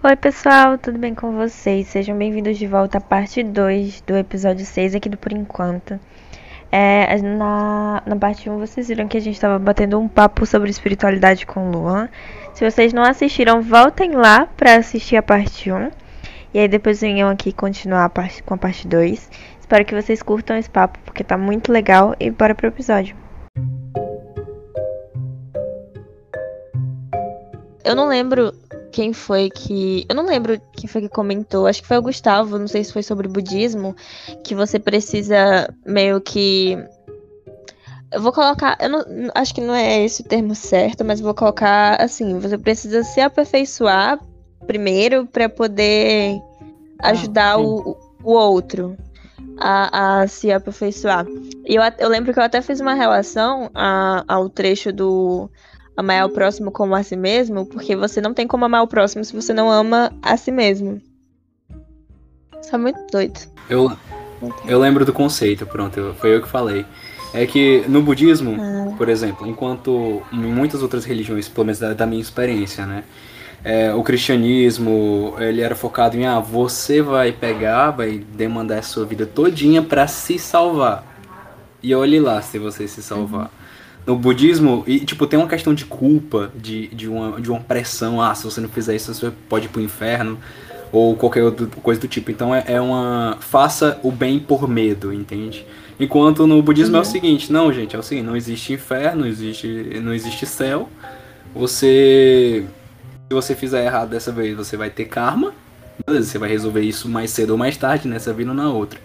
Oi, pessoal, tudo bem com vocês? Sejam bem-vindos de volta à parte 2 do episódio 6 aqui do Por Enquanto. É, na, na parte 1 vocês viram que a gente estava batendo um papo sobre espiritualidade com Luan. Se vocês não assistiram, voltem lá para assistir a parte 1. E aí depois venham aqui continuar a parte, com a parte 2. Espero que vocês curtam esse papo, porque tá muito legal. E bora pro episódio. Eu não lembro quem foi que. Eu não lembro quem foi que comentou, acho que foi o Gustavo, não sei se foi sobre budismo, que você precisa meio que. Eu vou colocar. Eu não, acho que não é esse o termo certo, mas vou colocar assim: você precisa se aperfeiçoar primeiro para poder ah, ajudar ah, o, o outro a, a, se aperfeiçoar. E eu, eu lembro que eu até fiz uma relação a, ao trecho do amar o próximo como a si mesmo, porque você não tem como amar o próximo se você não ama a si mesmo. Isso é muito doido. Eu, eu lembro do conceito, pronto, foi eu que falei. É que no budismo, ah. por exemplo, enquanto em muitas outras religiões, pelo menos da, da minha experiência, né? É, o cristianismo, ele era focado em, ah, você vai pegar, vai demandar a sua vida todinha para se salvar. E olhe lá se você se salvar. Uhum no budismo, e tipo, tem uma questão de culpa, de, de, uma, de uma pressão, ah, se você não fizer isso, você pode ir pro inferno, ou qualquer outra coisa do tipo. Então é, é uma. Faça o bem por medo, entende? Enquanto no budismo é o uhum. seguinte, não, gente, é o seguinte, não existe inferno, não existe, não existe céu. Você. Se você fizer errado dessa vez, você vai ter karma. Beleza, você vai resolver isso mais cedo ou mais tarde, nessa vida ou na outra.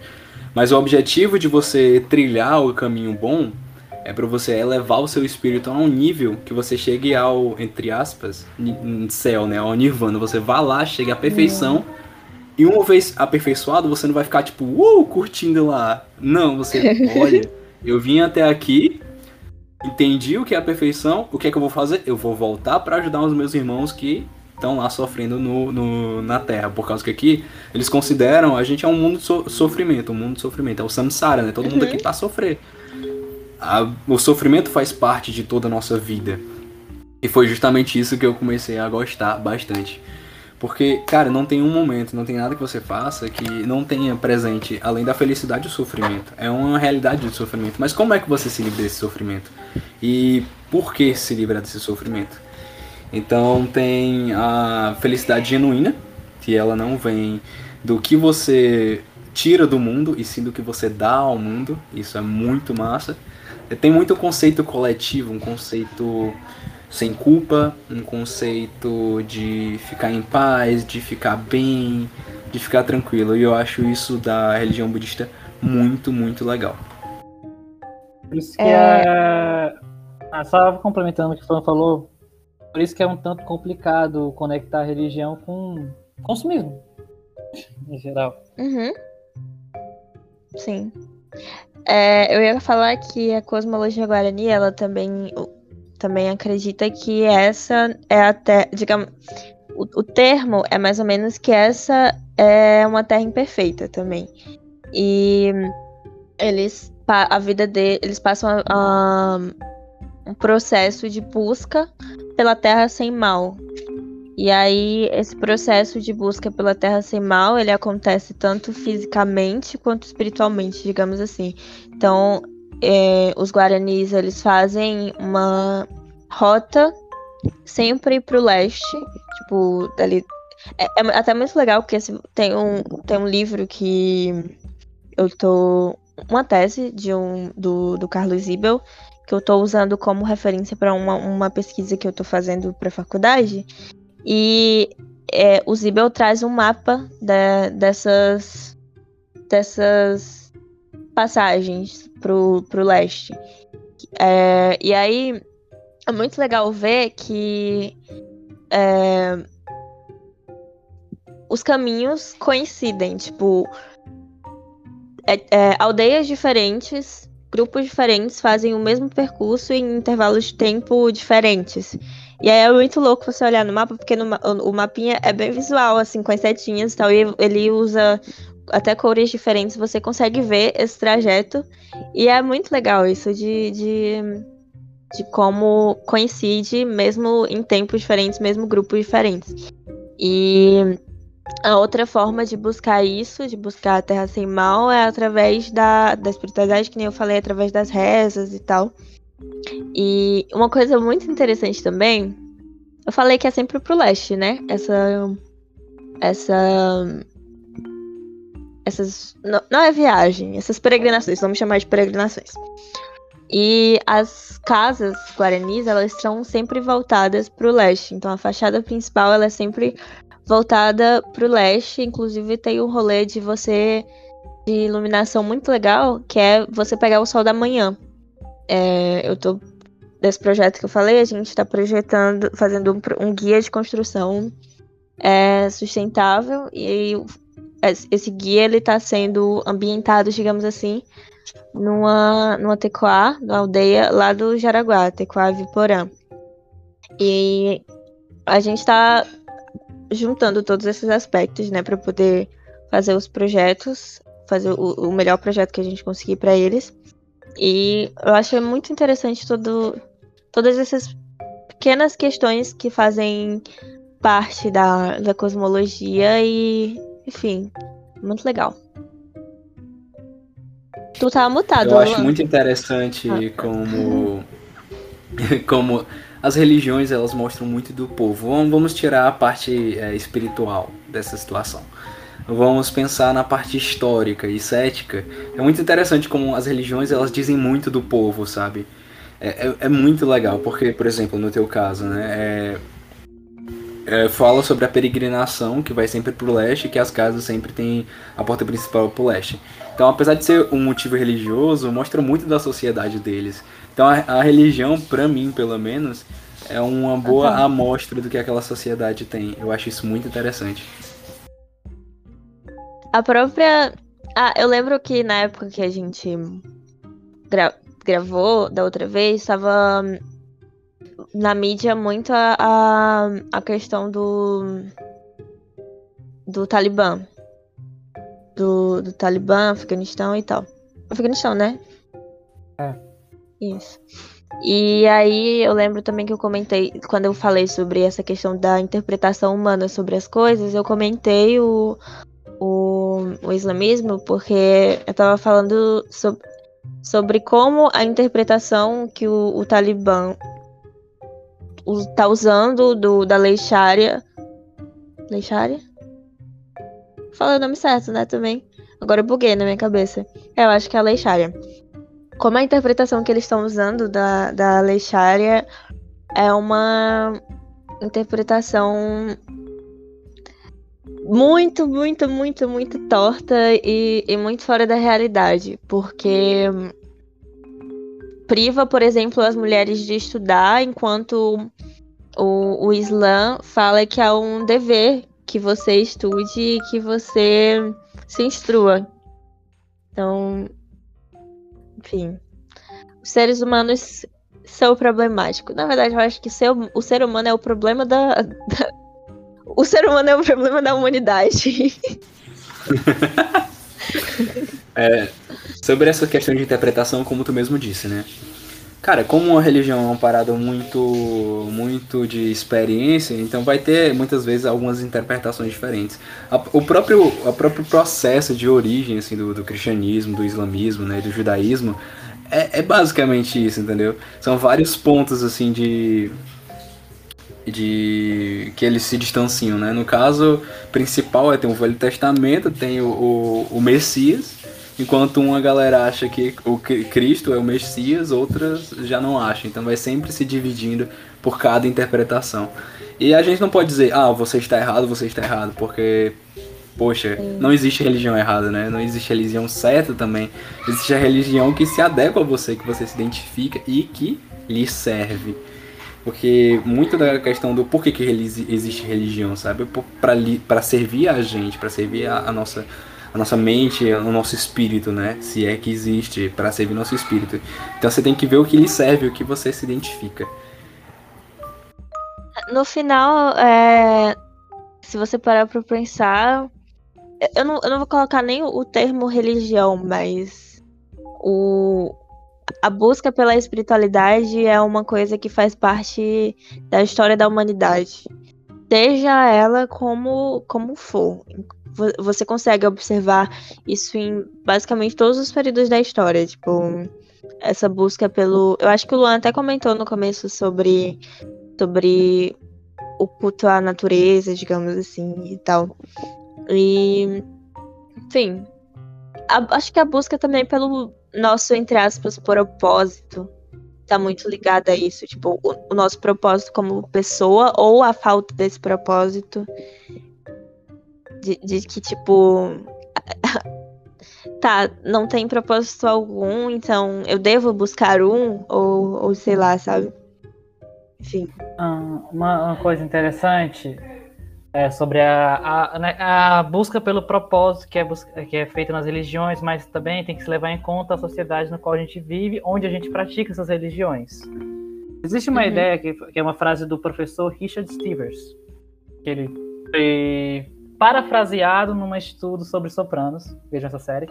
Mas o objetivo de você trilhar o caminho bom é para você elevar o seu espírito a um nível que você chegue ao, entre aspas, céu, né? Ao nirvana. Você vá lá, chegue à perfeição. Uhum. E uma vez aperfeiçoado, você não vai ficar tipo, uh, curtindo lá. Não, você, olha, eu vim até aqui, entendi o que é a perfeição, o que é que eu vou fazer? Eu vou voltar para ajudar os meus irmãos que estão lá sofrendo no, no, na Terra. Por causa que aqui eles consideram a gente é um mundo de so sofrimento, um mundo de sofrimento. É o samsara, né? Todo uhum. mundo aqui tá a sofrer a, o sofrimento faz parte de toda a nossa vida. E foi justamente isso que eu comecei a gostar bastante. Porque, cara, não tem um momento, não tem nada que você faça que não tenha presente, além da felicidade, o sofrimento. É uma realidade de sofrimento. Mas como é que você se livra desse sofrimento? E por que se livrar desse sofrimento? Então tem a felicidade genuína, que ela não vem do que você tira do mundo, e sim do que você dá ao mundo. Isso é muito massa. Tem muito conceito coletivo, um conceito sem culpa, um conceito de ficar em paz, de ficar bem, de ficar tranquilo. E eu acho isso da religião budista muito, muito legal. Por isso que é... é... Ah, só complementando o que o Fran falou, por isso que é um tanto complicado conectar a religião com consumismo, em geral. Uhum. Sim. É, eu ia falar que a cosmologia guarani, ela também, também acredita que essa é até, digamos, o, o termo é mais ou menos que essa é uma terra imperfeita também. E eles, a vida deles, eles passam a, a, um processo de busca pela terra sem mal. E aí esse processo de busca pela Terra sem mal, ele acontece tanto fisicamente quanto espiritualmente, digamos assim. Então, é, os guaranis eles fazem uma rota sempre para o leste, tipo dali. É, é, até muito legal porque assim, tem um tem um livro que eu tô uma tese de um do, do Carlos Ibel que eu estou usando como referência para uma, uma pesquisa que eu estou fazendo para faculdade e é, o Zibel traz um mapa da, dessas, dessas passagens pro, pro leste. É, e aí é muito legal ver que é, os caminhos coincidem, tipo, é, é, aldeias diferentes, grupos diferentes fazem o mesmo percurso em intervalos de tempo diferentes. E aí é muito louco você olhar no mapa, porque no, o, mapinha é bem visual, assim, com as setinhas e tal. E ele usa até cores diferentes, você consegue ver esse trajeto. E é muito legal isso de, de, de como coincide, mesmo em tempos diferentes, mesmo grupos diferentes. E a outra forma de buscar isso, de buscar a terra sem mal, é através da, da espiritualidade, que nem eu falei, através das rezas e tal. E uma coisa muito interessante também, eu falei que é sempre pro leste, né? Essa. Essa. Essas. Não, não é viagem, essas peregrinações, vamos chamar de peregrinações. E as casas guaranis, elas são sempre voltadas para o leste. Então a fachada principal ela é sempre voltada para o leste. Inclusive tem um rolê de você de iluminação muito legal, que é você pegar o sol da manhã. É, eu tô desse projeto que eu falei, a gente está projetando, fazendo um, um, guia de construção é, sustentável e esse guia ele está sendo ambientado, digamos assim, numa, numa tecoá, numa aldeia lá do Jaraguá, Tecoá Viporã. E a gente está juntando todos esses aspectos, né, para poder fazer os projetos, fazer o, o melhor projeto que a gente conseguir para eles. E eu acho muito interessante todo, todas essas pequenas questões que fazem parte da, da cosmologia e, enfim, muito legal. Tu tava mutado. Eu acho muito interessante ah. como como as religiões elas mostram muito do povo. Vamos tirar a parte é, espiritual dessa situação. Vamos pensar na parte histórica e cética. É muito interessante como as religiões elas dizem muito do povo, sabe? É, é, é muito legal, porque, por exemplo, no teu caso, né? É, é, fala sobre a peregrinação que vai sempre pro leste, que as casas sempre têm a porta principal pro leste. Então, apesar de ser um motivo religioso, mostra muito da sociedade deles. Então, a, a religião, para mim, pelo menos, é uma boa amostra do que aquela sociedade tem. Eu acho isso muito interessante. A própria. Ah, eu lembro que na época que a gente gra... gravou da outra vez, estava na mídia muito a, a, a questão do. do Talibã. Do, do Talibã, Afeganistão e tal. Afeganistão, né? É. Isso. E aí eu lembro também que eu comentei, quando eu falei sobre essa questão da interpretação humana sobre as coisas, eu comentei o, o, o islamismo porque eu tava falando sobre, sobre como a interpretação que o, o Talibã tá usando do, da lei Sharia. Lei Sharia? Falei o nome certo, né, também. Agora eu buguei na minha cabeça. É, eu acho que é a lei Sharia como a interpretação que eles estão usando da, da lei Sharia é uma interpretação muito, muito, muito, muito torta e, e muito fora da realidade, porque priva, por exemplo, as mulheres de estudar, enquanto o, o Islã fala que é um dever que você estude e que você se instrua. Então, enfim. Os seres humanos são problemáticos. Na verdade, eu acho que ser, o ser humano é o problema da, da. O ser humano é o problema da humanidade. é, sobre essa questão de interpretação, como tu mesmo disse, né? Cara, como a religião é uma parada muito, muito de experiência, então vai ter muitas vezes algumas interpretações diferentes. A, o próprio, o próprio processo de origem assim, do, do cristianismo, do islamismo, né, do judaísmo, é, é basicamente isso, entendeu? São vários pontos assim de de que eles se distanciam, né? No caso principal é tem o Velho Testamento, tem o, o, o Messias Enquanto uma galera acha que o Cristo é o Messias, outras já não acham. Então vai sempre se dividindo por cada interpretação. E a gente não pode dizer, ah, você está errado, você está errado, porque, poxa, não existe religião errada, né? Não existe religião certa também. Existe a religião que se adequa a você, que você se identifica e que lhe serve. Porque muito da questão do porquê que existe religião, sabe? Para servir a gente, para servir a, a nossa a nossa mente, o nosso espírito, né? Se é que existe para servir nosso espírito. Então você tem que ver o que lhe serve, o que você se identifica. No final, é... se você parar para pensar, eu não, eu não vou colocar nem o termo religião, mas o, a busca pela espiritualidade é uma coisa que faz parte da história da humanidade. seja ela como, como for. Você consegue observar isso em basicamente todos os períodos da história. Tipo, essa busca pelo. Eu acho que o Luan até comentou no começo sobre, sobre o culto à natureza, digamos assim, e tal. E. Enfim. A, acho que a busca também pelo nosso, entre aspas, propósito tá muito ligada a isso, tipo, o, o, nosso propósito como pessoa ou a falta desse propósito de, de que, tipo, tá, não tem propósito algum, então eu devo buscar um, ou, ou sei lá, sabe? Enfim. Ah, uma, uma coisa interessante é, sobre a, a, né, a, busca pelo propósito que é, busca, que é feita nas religiões, mas também tem que se levar em conta a sociedade na qual a gente vive, onde a gente pratica essas religiões. Existe uma uhum. ideia que, que, é uma frase do professor Richard Stevers, que ele foi parafraseado num estudo sobre sopranos, vejam essa série,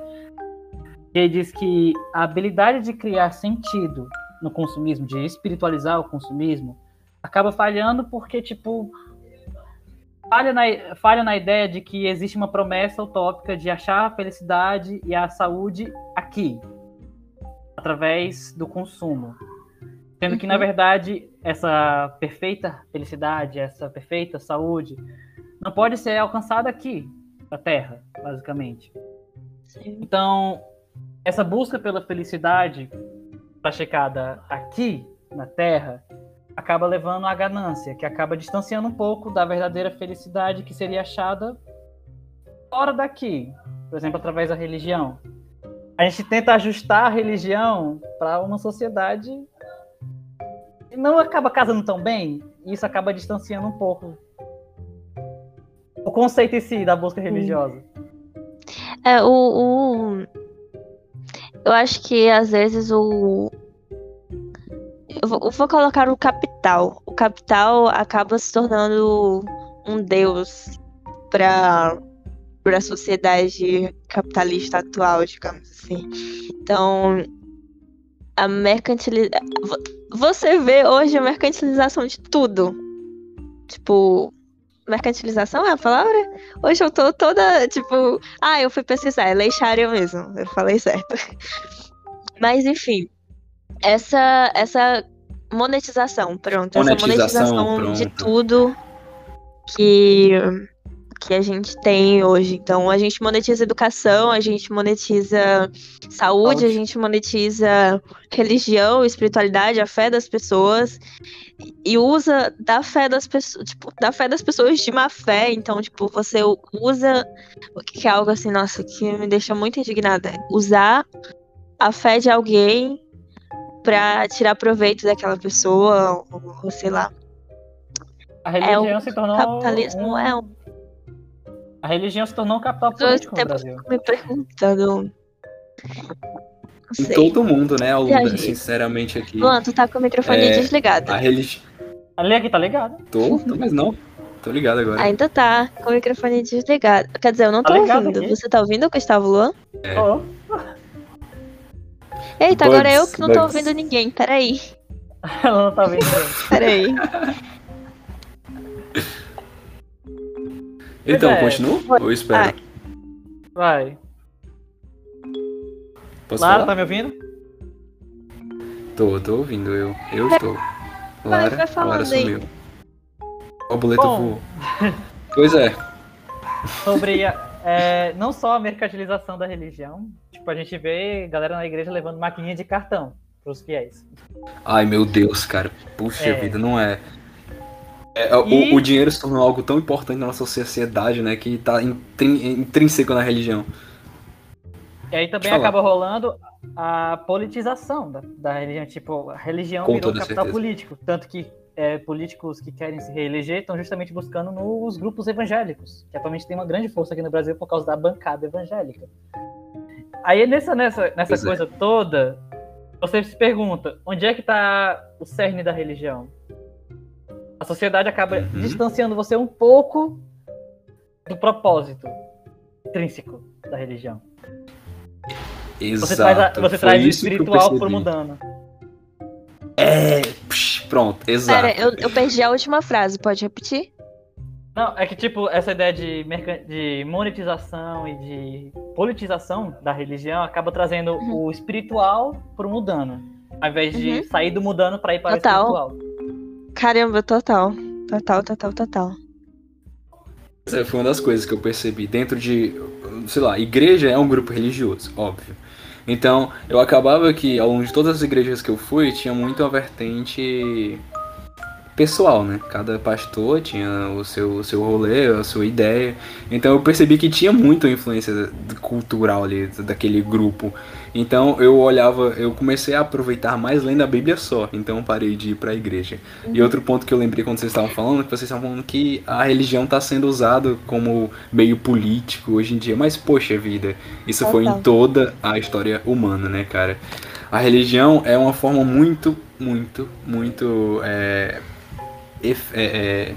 ele diz que a habilidade de criar sentido no consumismo, de espiritualizar o consumismo, acaba falhando porque, tipo, falha na, falha na ideia de que existe uma promessa utópica de achar a felicidade e a saúde aqui, através do consumo. Sendo que, na uhum. verdade, essa perfeita felicidade, essa perfeita saúde, não pode ser alcançada aqui, na Terra, basicamente. Sim. Então, essa busca pela felicidade praticada aqui, na Terra, acaba levando à ganância, que acaba distanciando um pouco da verdadeira felicidade que seria achada fora daqui, por exemplo, através da religião. A gente tenta ajustar a religião para uma sociedade e não acaba casando tão bem, e isso acaba distanciando um pouco o conceito em si da busca religiosa. É, o, o... Eu acho que às vezes o, eu vou, colocar o capital. O capital acaba se tornando um deus para para a sociedade capitalista atual, digamos assim. Então, a mercantilização. Você vê hoje a mercantilização de tudo. Tipo, mercantilização é a palavra? Hoje eu tô toda, tipo, ah, eu fui pesquisar, é leixária mesmo, eu falei certo. Mas enfim, essa essa monetização, pronto. Monetização, essa monetização pronto. de tudo que, que a gente tem hoje. Então, a gente monetiza educação, a gente monetiza saúde, saúde. a gente monetiza religião, espiritualidade, a fé das pessoas. E usa da fé das pessoas, tipo, da fé das pessoas de má fé. Então, tipo, você usa. Que é algo assim, nossa, que me deixa muito indignada. Usar a fé de alguém para tirar proveito daquela pessoa, ou, ou sei lá. A religião é, se tornou. Capitalismo um... é um. A religião se tornou um capital político no Brasil. me perguntando. Todo mundo, né, Aluna, sinceramente aqui. Luan, tu tá com o microfone é, desligado. A religião. Ali aqui tá ligado? Tô, tô, mas não. Tô ligado agora. Ainda tá, com o microfone desligado. Quer dizer, eu não tá tô tá ouvindo. Aqui? Você tá ouvindo, Gustavo Luan? É. Oh. Eita, bugs, agora eu que não bugs. tô ouvindo ninguém, peraí. Ela não tá ouvindo ninguém. Peraí. Então, é. continua? Ou espero? Vai. Posso Lara, falar? tá me ouvindo? Tô, tô ouvindo, eu. Eu estou. Lara, vai, vai Lara sumiu. O boleto voou. pois é. Sobre a, é, não só a mercantilização da religião, tipo, a gente vê galera na igreja levando maquininha de cartão pros fiéis. Ai, meu Deus, cara. Puxa é. vida, não é. é e... o, o, dinheiro se tornou algo tão importante na nossa sociedade, né? Que tá intrínseco na religião. E aí também acaba rolando a politização da, da religião. Tipo, a religião Com virou capital certeza. político. Tanto que é, políticos que querem se reeleger estão justamente buscando nos grupos evangélicos, que atualmente tem uma grande força aqui no Brasil por causa da bancada evangélica. Aí nessa, nessa, nessa é. coisa é. toda, você se pergunta, onde é que está o cerne da religião? A sociedade acaba uhum. distanciando você um pouco do propósito intrínseco da religião. Exato. Você traz, a, você traz o espiritual por mudando. É, pronto, exato. Pera, eu, eu perdi a última frase, pode repetir? Não, é que, tipo, essa ideia de, de monetização e de politização da religião acaba trazendo uhum. o espiritual pro mudano. Ao invés de uhum. sair do mudano para ir para total. o espiritual. Caramba, total. Total, total, total. Essa foi uma das coisas que eu percebi. Dentro de, sei lá, igreja é um grupo religioso, óbvio. Então, eu acabava que, ao longo de todas as igrejas que eu fui, tinha muito a vertente pessoal, né? Cada pastor tinha o seu, o seu rolê, a sua ideia. Então eu percebi que tinha muita influência cultural ali daquele grupo. Então eu olhava, eu comecei a aproveitar mais lendo a Bíblia só. Então eu parei de ir para a igreja. Uhum. E outro ponto que eu lembrei quando vocês estavam falando, que vocês estavam falando que a religião está sendo usada como meio político hoje em dia. Mas poxa vida, isso foi em toda a história humana, né, cara? A religião é uma forma muito, muito, muito é, é, é,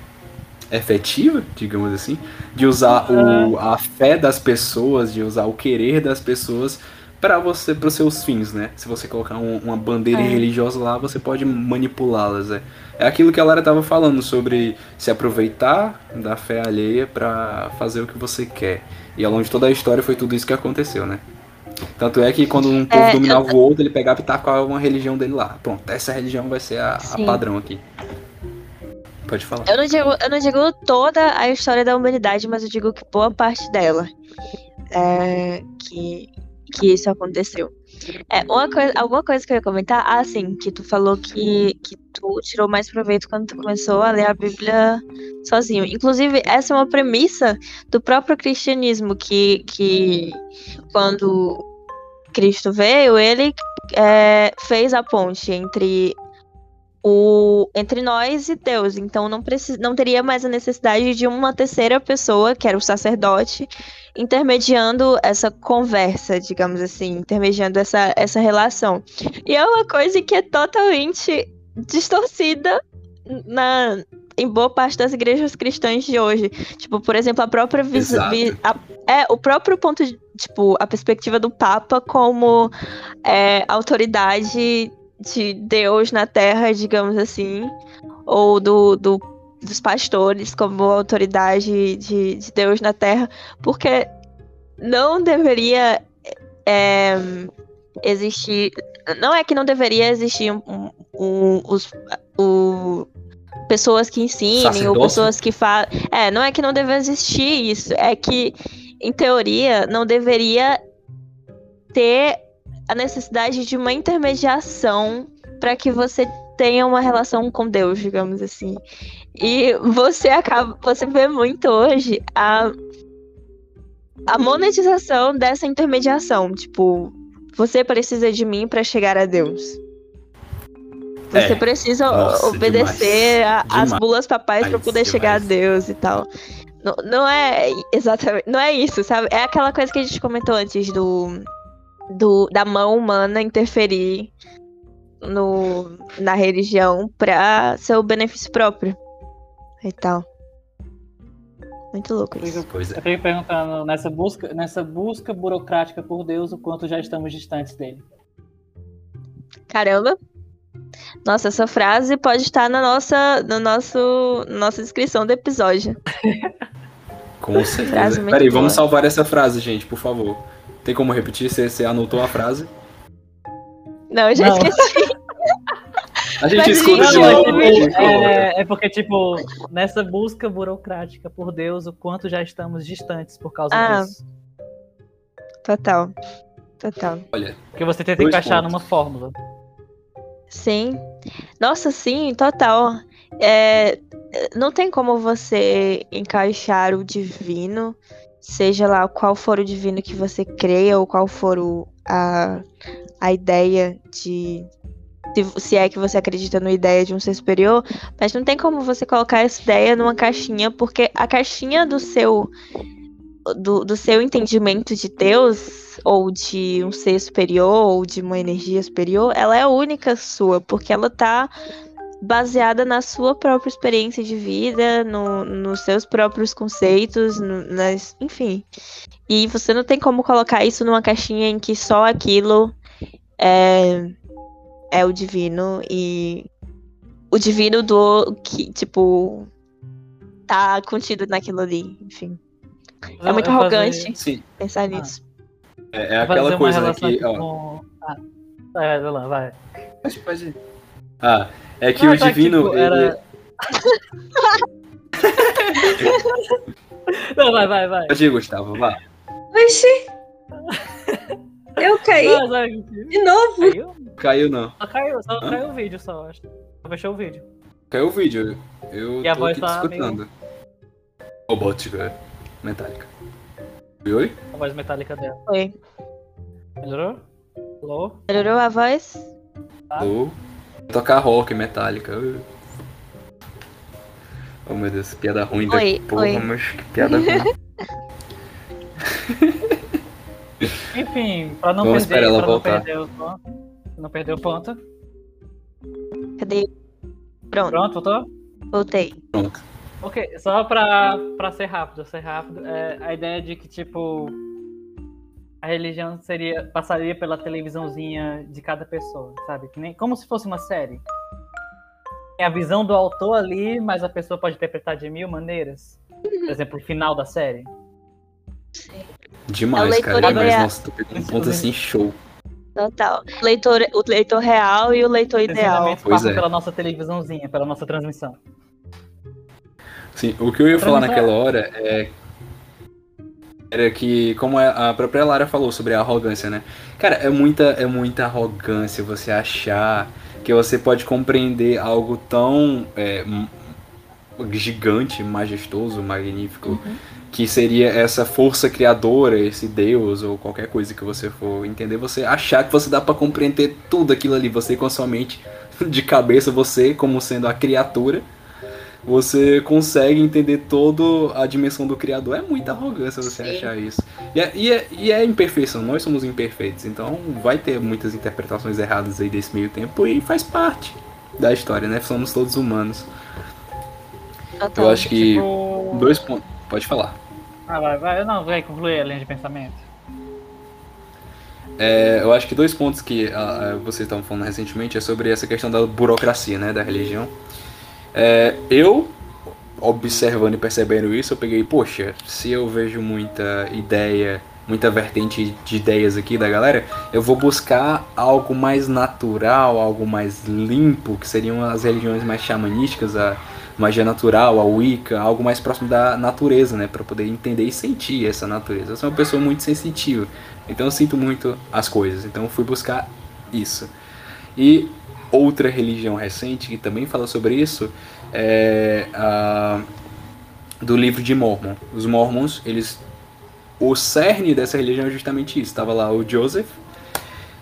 efetiva, digamos assim, de usar o, a fé das pessoas, de usar o querer das pessoas para você, para seus fins, né? Se você colocar um, uma bandeira é. religiosa lá, você pode manipulá-las. É. é aquilo que a Lara estava falando sobre se aproveitar da fé alheia para fazer o que você quer. E ao longo de toda a história foi tudo isso que aconteceu, né? Tanto é que quando um povo é, dominava eu... o outro, ele pegava e tacava uma religião dele lá. Pronto, essa religião vai ser a, a padrão aqui. Pode falar. Eu não, digo, eu não digo toda a história da humanidade, mas eu digo que boa parte dela. É, que, que isso aconteceu. É, uma coisa, alguma coisa que eu ia comentar, ah, sim, que tu falou que, que tu tirou mais proveito quando tu começou a ler a Bíblia sozinho. Inclusive, essa é uma premissa do próprio cristianismo, que, que quando Cristo veio, ele é, fez a ponte entre o, entre nós e Deus. Então não, não teria mais a necessidade de uma terceira pessoa, que era o sacerdote, intermediando essa conversa, digamos assim, intermediando essa, essa relação. E é uma coisa que é totalmente distorcida na, em boa parte das igrejas cristãs de hoje. Tipo, por exemplo, a própria visão. Vi, é, o próprio ponto de, tipo, a perspectiva do Papa como é, autoridade de Deus na terra, digamos assim, ou do, do dos pastores como autoridade de, de Deus na terra, porque não deveria é, existir. Não é que não deveria existir um, um, os, o, pessoas que ensinem Sacerdócio. ou pessoas que falam. É, não é que não deve existir isso, é que, em teoria, não deveria ter a necessidade de uma intermediação para que você tenha uma relação com Deus, digamos assim. E você acaba, você vê muito hoje a a monetização dessa intermediação, tipo, você precisa de mim para chegar a Deus. Você é. precisa Nossa, obedecer às bulas papais para poder demais. chegar a Deus e tal. Não, não é exatamente, não é isso, sabe? É aquela coisa que a gente comentou antes do do, da mão humana interferir no, na religião para seu benefício próprio e tal. Muito louco isso. Coisa. Eu fico perguntando, nessa busca, nessa busca burocrática por Deus, o quanto já estamos distantes dele. Caramba! Nossa, essa frase pode estar na nossa, no nosso, nossa descrição do episódio. Com certeza. Peraí, vamos salvar essa frase, gente, por favor. Tem como repetir? Você, você anotou a frase? Não, eu já não. esqueci. A gente Mas escuta de novo. É, é, porque, tipo, nessa busca burocrática por Deus, o quanto já estamos distantes por causa ah, disso. Total. Total. Olha. Porque você tenta encaixar pontos. numa fórmula. Sim. Nossa, sim, total. É, não tem como você encaixar o divino seja lá qual for o divino que você creia ou qual for o, a, a ideia de se é que você acredita na ideia de um ser superior, mas não tem como você colocar essa ideia numa caixinha, porque a caixinha do seu do, do seu entendimento de Deus ou de um ser superior ou de uma energia superior, ela é única sua, porque ela tá baseada na sua própria experiência de vida, no, nos seus próprios conceitos, no, nas, enfim. E você não tem como colocar isso numa caixinha em que só aquilo é, é o divino e o divino do que, tipo, tá contido naquilo ali, enfim. É muito arrogante fazer... pensar ah. nisso. É, é aquela coisa né, que. Ó... Ah, vai, vai lá, vai. Pode, pode. Ah, é que ah, o tá, divino. Tipo, era... Não, vai, vai, vai. Pode ir, Gustavo, vai. Oxi! Eu caí. De novo. Caiu? Caiu não. Só caiu, só Hã? caiu o vídeo só, acho. Só fechou o vídeo. Caiu o vídeo. Eu e a tô voz aqui tá escutando. Meio... Robótica. Metálica. Oi, oi? A voz metálica dela. Oi. Melhorou? Alô? Melhorou a voz? Tá. Alô? Tocar rock metálica. Oh meu Deus, piada ruim da porra, oi. mas que piada ruim. Enfim, pra não Vamos perder, ela pra voltar. não perder o ponto. Não perder o ponto. Cadê? Pronto. Pronto, voltou? Voltei. Pronto. Ok, só pra, pra ser rápido, ser rápido, é a ideia de que, tipo, a religião seria passaria pela televisãozinha de cada pessoa, sabe? Que nem, como se fosse uma série. Tem a visão do autor ali, mas a pessoa pode interpretar de mil maneiras. Por exemplo, o final da série. Demais, é cara. Demais. Nossa, tô pegando um ponto assim, show. Total. Leitor, o leitor real e o leitor ideal. Pois é. pela nossa televisãozinha, pela nossa transmissão. Sim, o que eu ia falar naquela hora é era que, como a própria Lara falou sobre a arrogância, né? Cara, é muita, é muita arrogância você achar que você pode compreender algo tão é, gigante, majestoso, magnífico, uhum. que seria essa força criadora, esse Deus ou qualquer coisa que você for entender, você achar que você dá para compreender tudo aquilo ali, você com a sua mente de cabeça, você como sendo a criatura você consegue entender toda a dimensão do Criador. É muita arrogância você Sim. achar isso. E é, e, é, e é imperfeição, nós somos imperfeitos, então vai ter muitas interpretações erradas aí desse meio tempo e faz parte da história, né? Somos todos humanos. Eu acho que tipo... dois pontos. Pode falar. Ah, vai, vai. Não, vai concluir a linha de pensamento. É, eu acho que dois pontos que uh, vocês estavam falando recentemente é sobre essa questão da burocracia, né, da religião. É, eu, observando e percebendo isso, eu peguei, poxa, se eu vejo muita ideia, muita vertente de ideias aqui da galera, eu vou buscar algo mais natural, algo mais limpo, que seriam as religiões mais xamanísticas, a magia natural, a Wicca, algo mais próximo da natureza, né, para poder entender e sentir essa natureza. Eu sou uma pessoa muito sensitiva, então eu sinto muito as coisas, então eu fui buscar isso. E outra religião recente que também fala sobre isso é a, do livro de Mormon. Os Mormons, eles o cerne dessa religião é justamente isso. Estava lá o Joseph,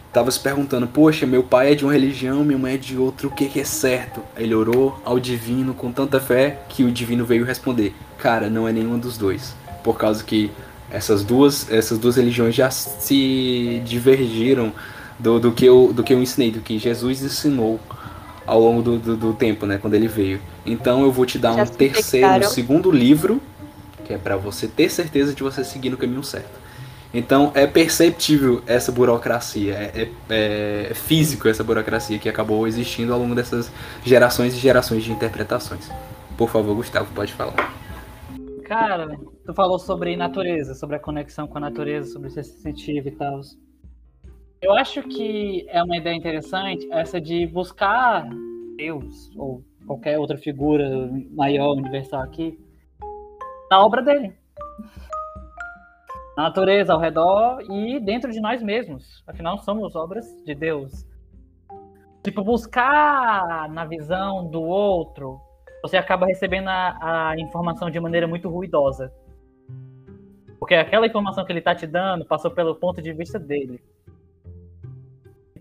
estava se perguntando: Poxa, meu pai é de uma religião, minha mãe é de outra, o que, que é certo? Ele orou ao divino com tanta fé que o divino veio responder: Cara, não é nenhum dos dois. Por causa que essas duas, essas duas religiões já se divergiram do, do, que eu, do que eu ensinei, do que Jesus ensinou ao longo do, do, do tempo, né, quando ele veio. Então eu vou te dar Já um terceiro, um segundo livro, que é para você ter certeza de você seguir no caminho certo. Então é perceptível essa burocracia, é, é, é, físico essa burocracia que acabou existindo ao longo dessas gerações e gerações de interpretações. Por favor, Gustavo, pode falar. Cara, tu falou sobre natureza, sobre a conexão com a natureza, sobre ser sensitivo e tal. Eu acho que é uma ideia interessante essa de buscar Deus ou qualquer outra figura maior, universal aqui, na obra dele. Na natureza, ao redor e dentro de nós mesmos. Afinal, somos obras de Deus. Tipo, buscar na visão do outro, você acaba recebendo a, a informação de maneira muito ruidosa. Porque aquela informação que ele está te dando passou pelo ponto de vista dele.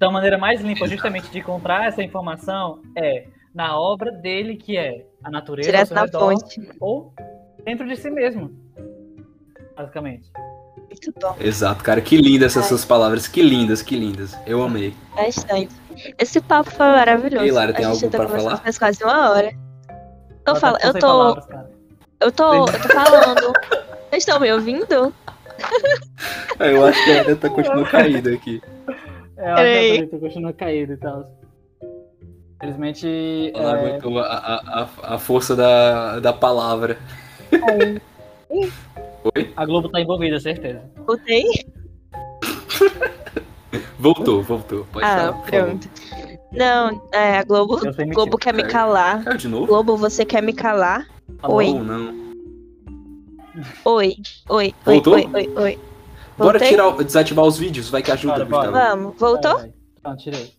Então, a maneira mais limpa, justamente, de encontrar essa informação é na obra dele, que é a natureza Direto na redor, fonte. ou dentro de si mesmo, basicamente. Muito bom. Exato, cara. Que lindas essas suas palavras. Que lindas, que lindas. Eu amei. Bastante. Esse papo foi maravilhoso. E Lara, tem algo pra falar? Faz quase uma hora. Eu, falo, eu tô. eu tô. Eu tô falando. Vocês estão me ouvindo? Eu acho que ainda tá continuando caído aqui. É, a Catarina continua caída e tal. Infelizmente. Ela é... aguentou a, a, a força da, da palavra. Oi? A Globo tá envolvida, certeza. Voltei? voltou, voltou. Pode ah, falar, pronto. Não, é, a Globo, Globo quer me calar. Caiu de novo? Globo, você quer me calar? Falou, oi. Não. Oi, oi, Voltou? oi, oi, oi. Bora tirar, desativar os vídeos, vai que ajuda. Bora, bora. Vamos, voltou? Não, tirei.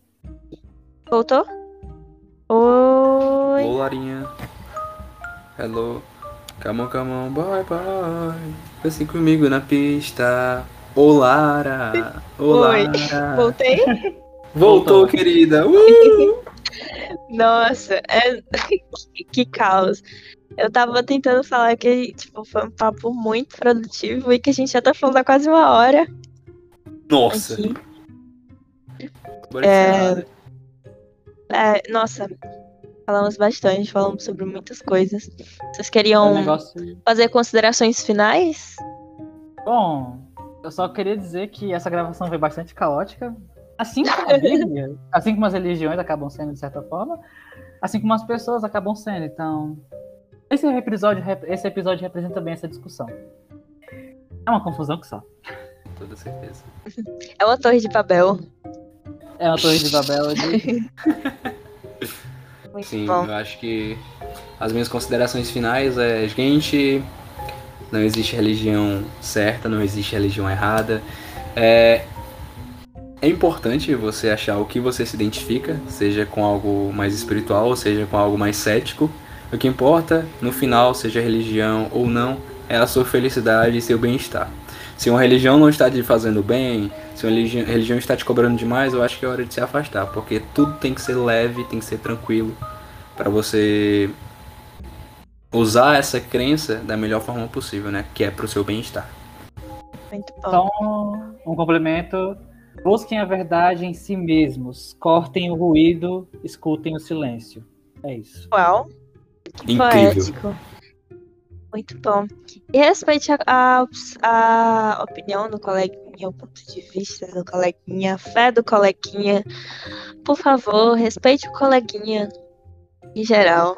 Voltou? Oi. Oi, Larinha. Hello. Come on, come on, bye, bye. Desce comigo na pista. Olara. Olara. Oi. Voltei? Voltou, Voltou. querida. Uh! Nossa, é... que caos. Eu tava tentando falar que tipo, foi um papo muito produtivo e que a gente já tá falando há quase uma hora. Nossa. É... é... Nossa, falamos bastante, falamos sobre muitas coisas. Vocês queriam é negócio... fazer considerações finais? Bom, eu só queria dizer que essa gravação foi bastante caótica. Assim como a Bíblia, assim como as religiões acabam sendo, de certa forma, assim como as pessoas acabam sendo. Então, esse episódio, esse episódio representa bem essa discussão. É uma confusão que só. Com toda certeza. É uma torre de Babel. É uma torre de Babel. De... Sim, bom. eu acho que as minhas considerações finais é, gente, não existe religião certa, não existe religião errada. É, é importante você achar o que você se identifica, seja com algo mais espiritual, seja com algo mais cético. O que importa, no final, seja religião ou não, é a sua felicidade e seu bem-estar. Se uma religião não está te fazendo bem, se uma religião está te cobrando demais, eu acho que é hora de se afastar, porque tudo tem que ser leve, tem que ser tranquilo, para você usar essa crença da melhor forma possível, né? Que é para o seu bem-estar. Muito bom. Então, um complemento. Busquem a verdade em si mesmos. Cortem o ruído, escutem o silêncio. É isso. Uau. Incrível. Poético. Muito bom. E respeite a, a, a, opinião do coleguinha, o ponto de vista do coleguinha, a fé do coleguinha. Por favor, respeite o coleguinha em geral.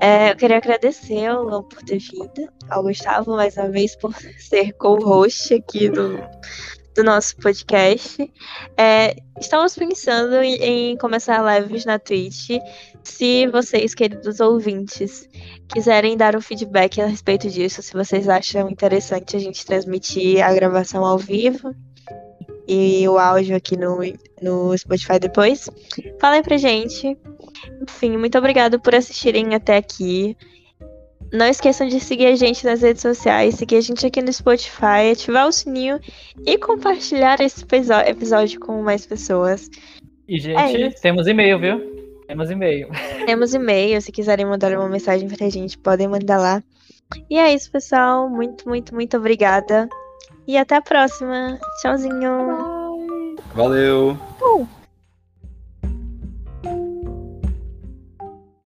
É, eu queria agradecer ao Lão por ter vindo, ao Gustavo mais uma vez por ser co-host aqui do, do nosso podcast. É, estamos pensando em, em, começar lives na Twitch. Se vocês, queridos ouvintes, quiserem dar um feedback a respeito disso, se vocês acham interessante a gente transmitir a gravação ao vivo e o áudio aqui no, no Spotify depois, falem pra gente. Enfim, muito obrigado por assistirem até aqui. Não esqueçam de seguir a gente nas redes sociais, seguir a gente aqui no Spotify, ativar o sininho e compartilhar esse episódio com mais pessoas. E, gente, é temos e-mail, viu? Temos e-mail. Temos e-mail. Se quiserem mandar uma mensagem pra gente, podem mandar lá. E é isso, pessoal. Muito, muito, muito obrigada. E até a próxima. Tchauzinho. Valeu. Uh.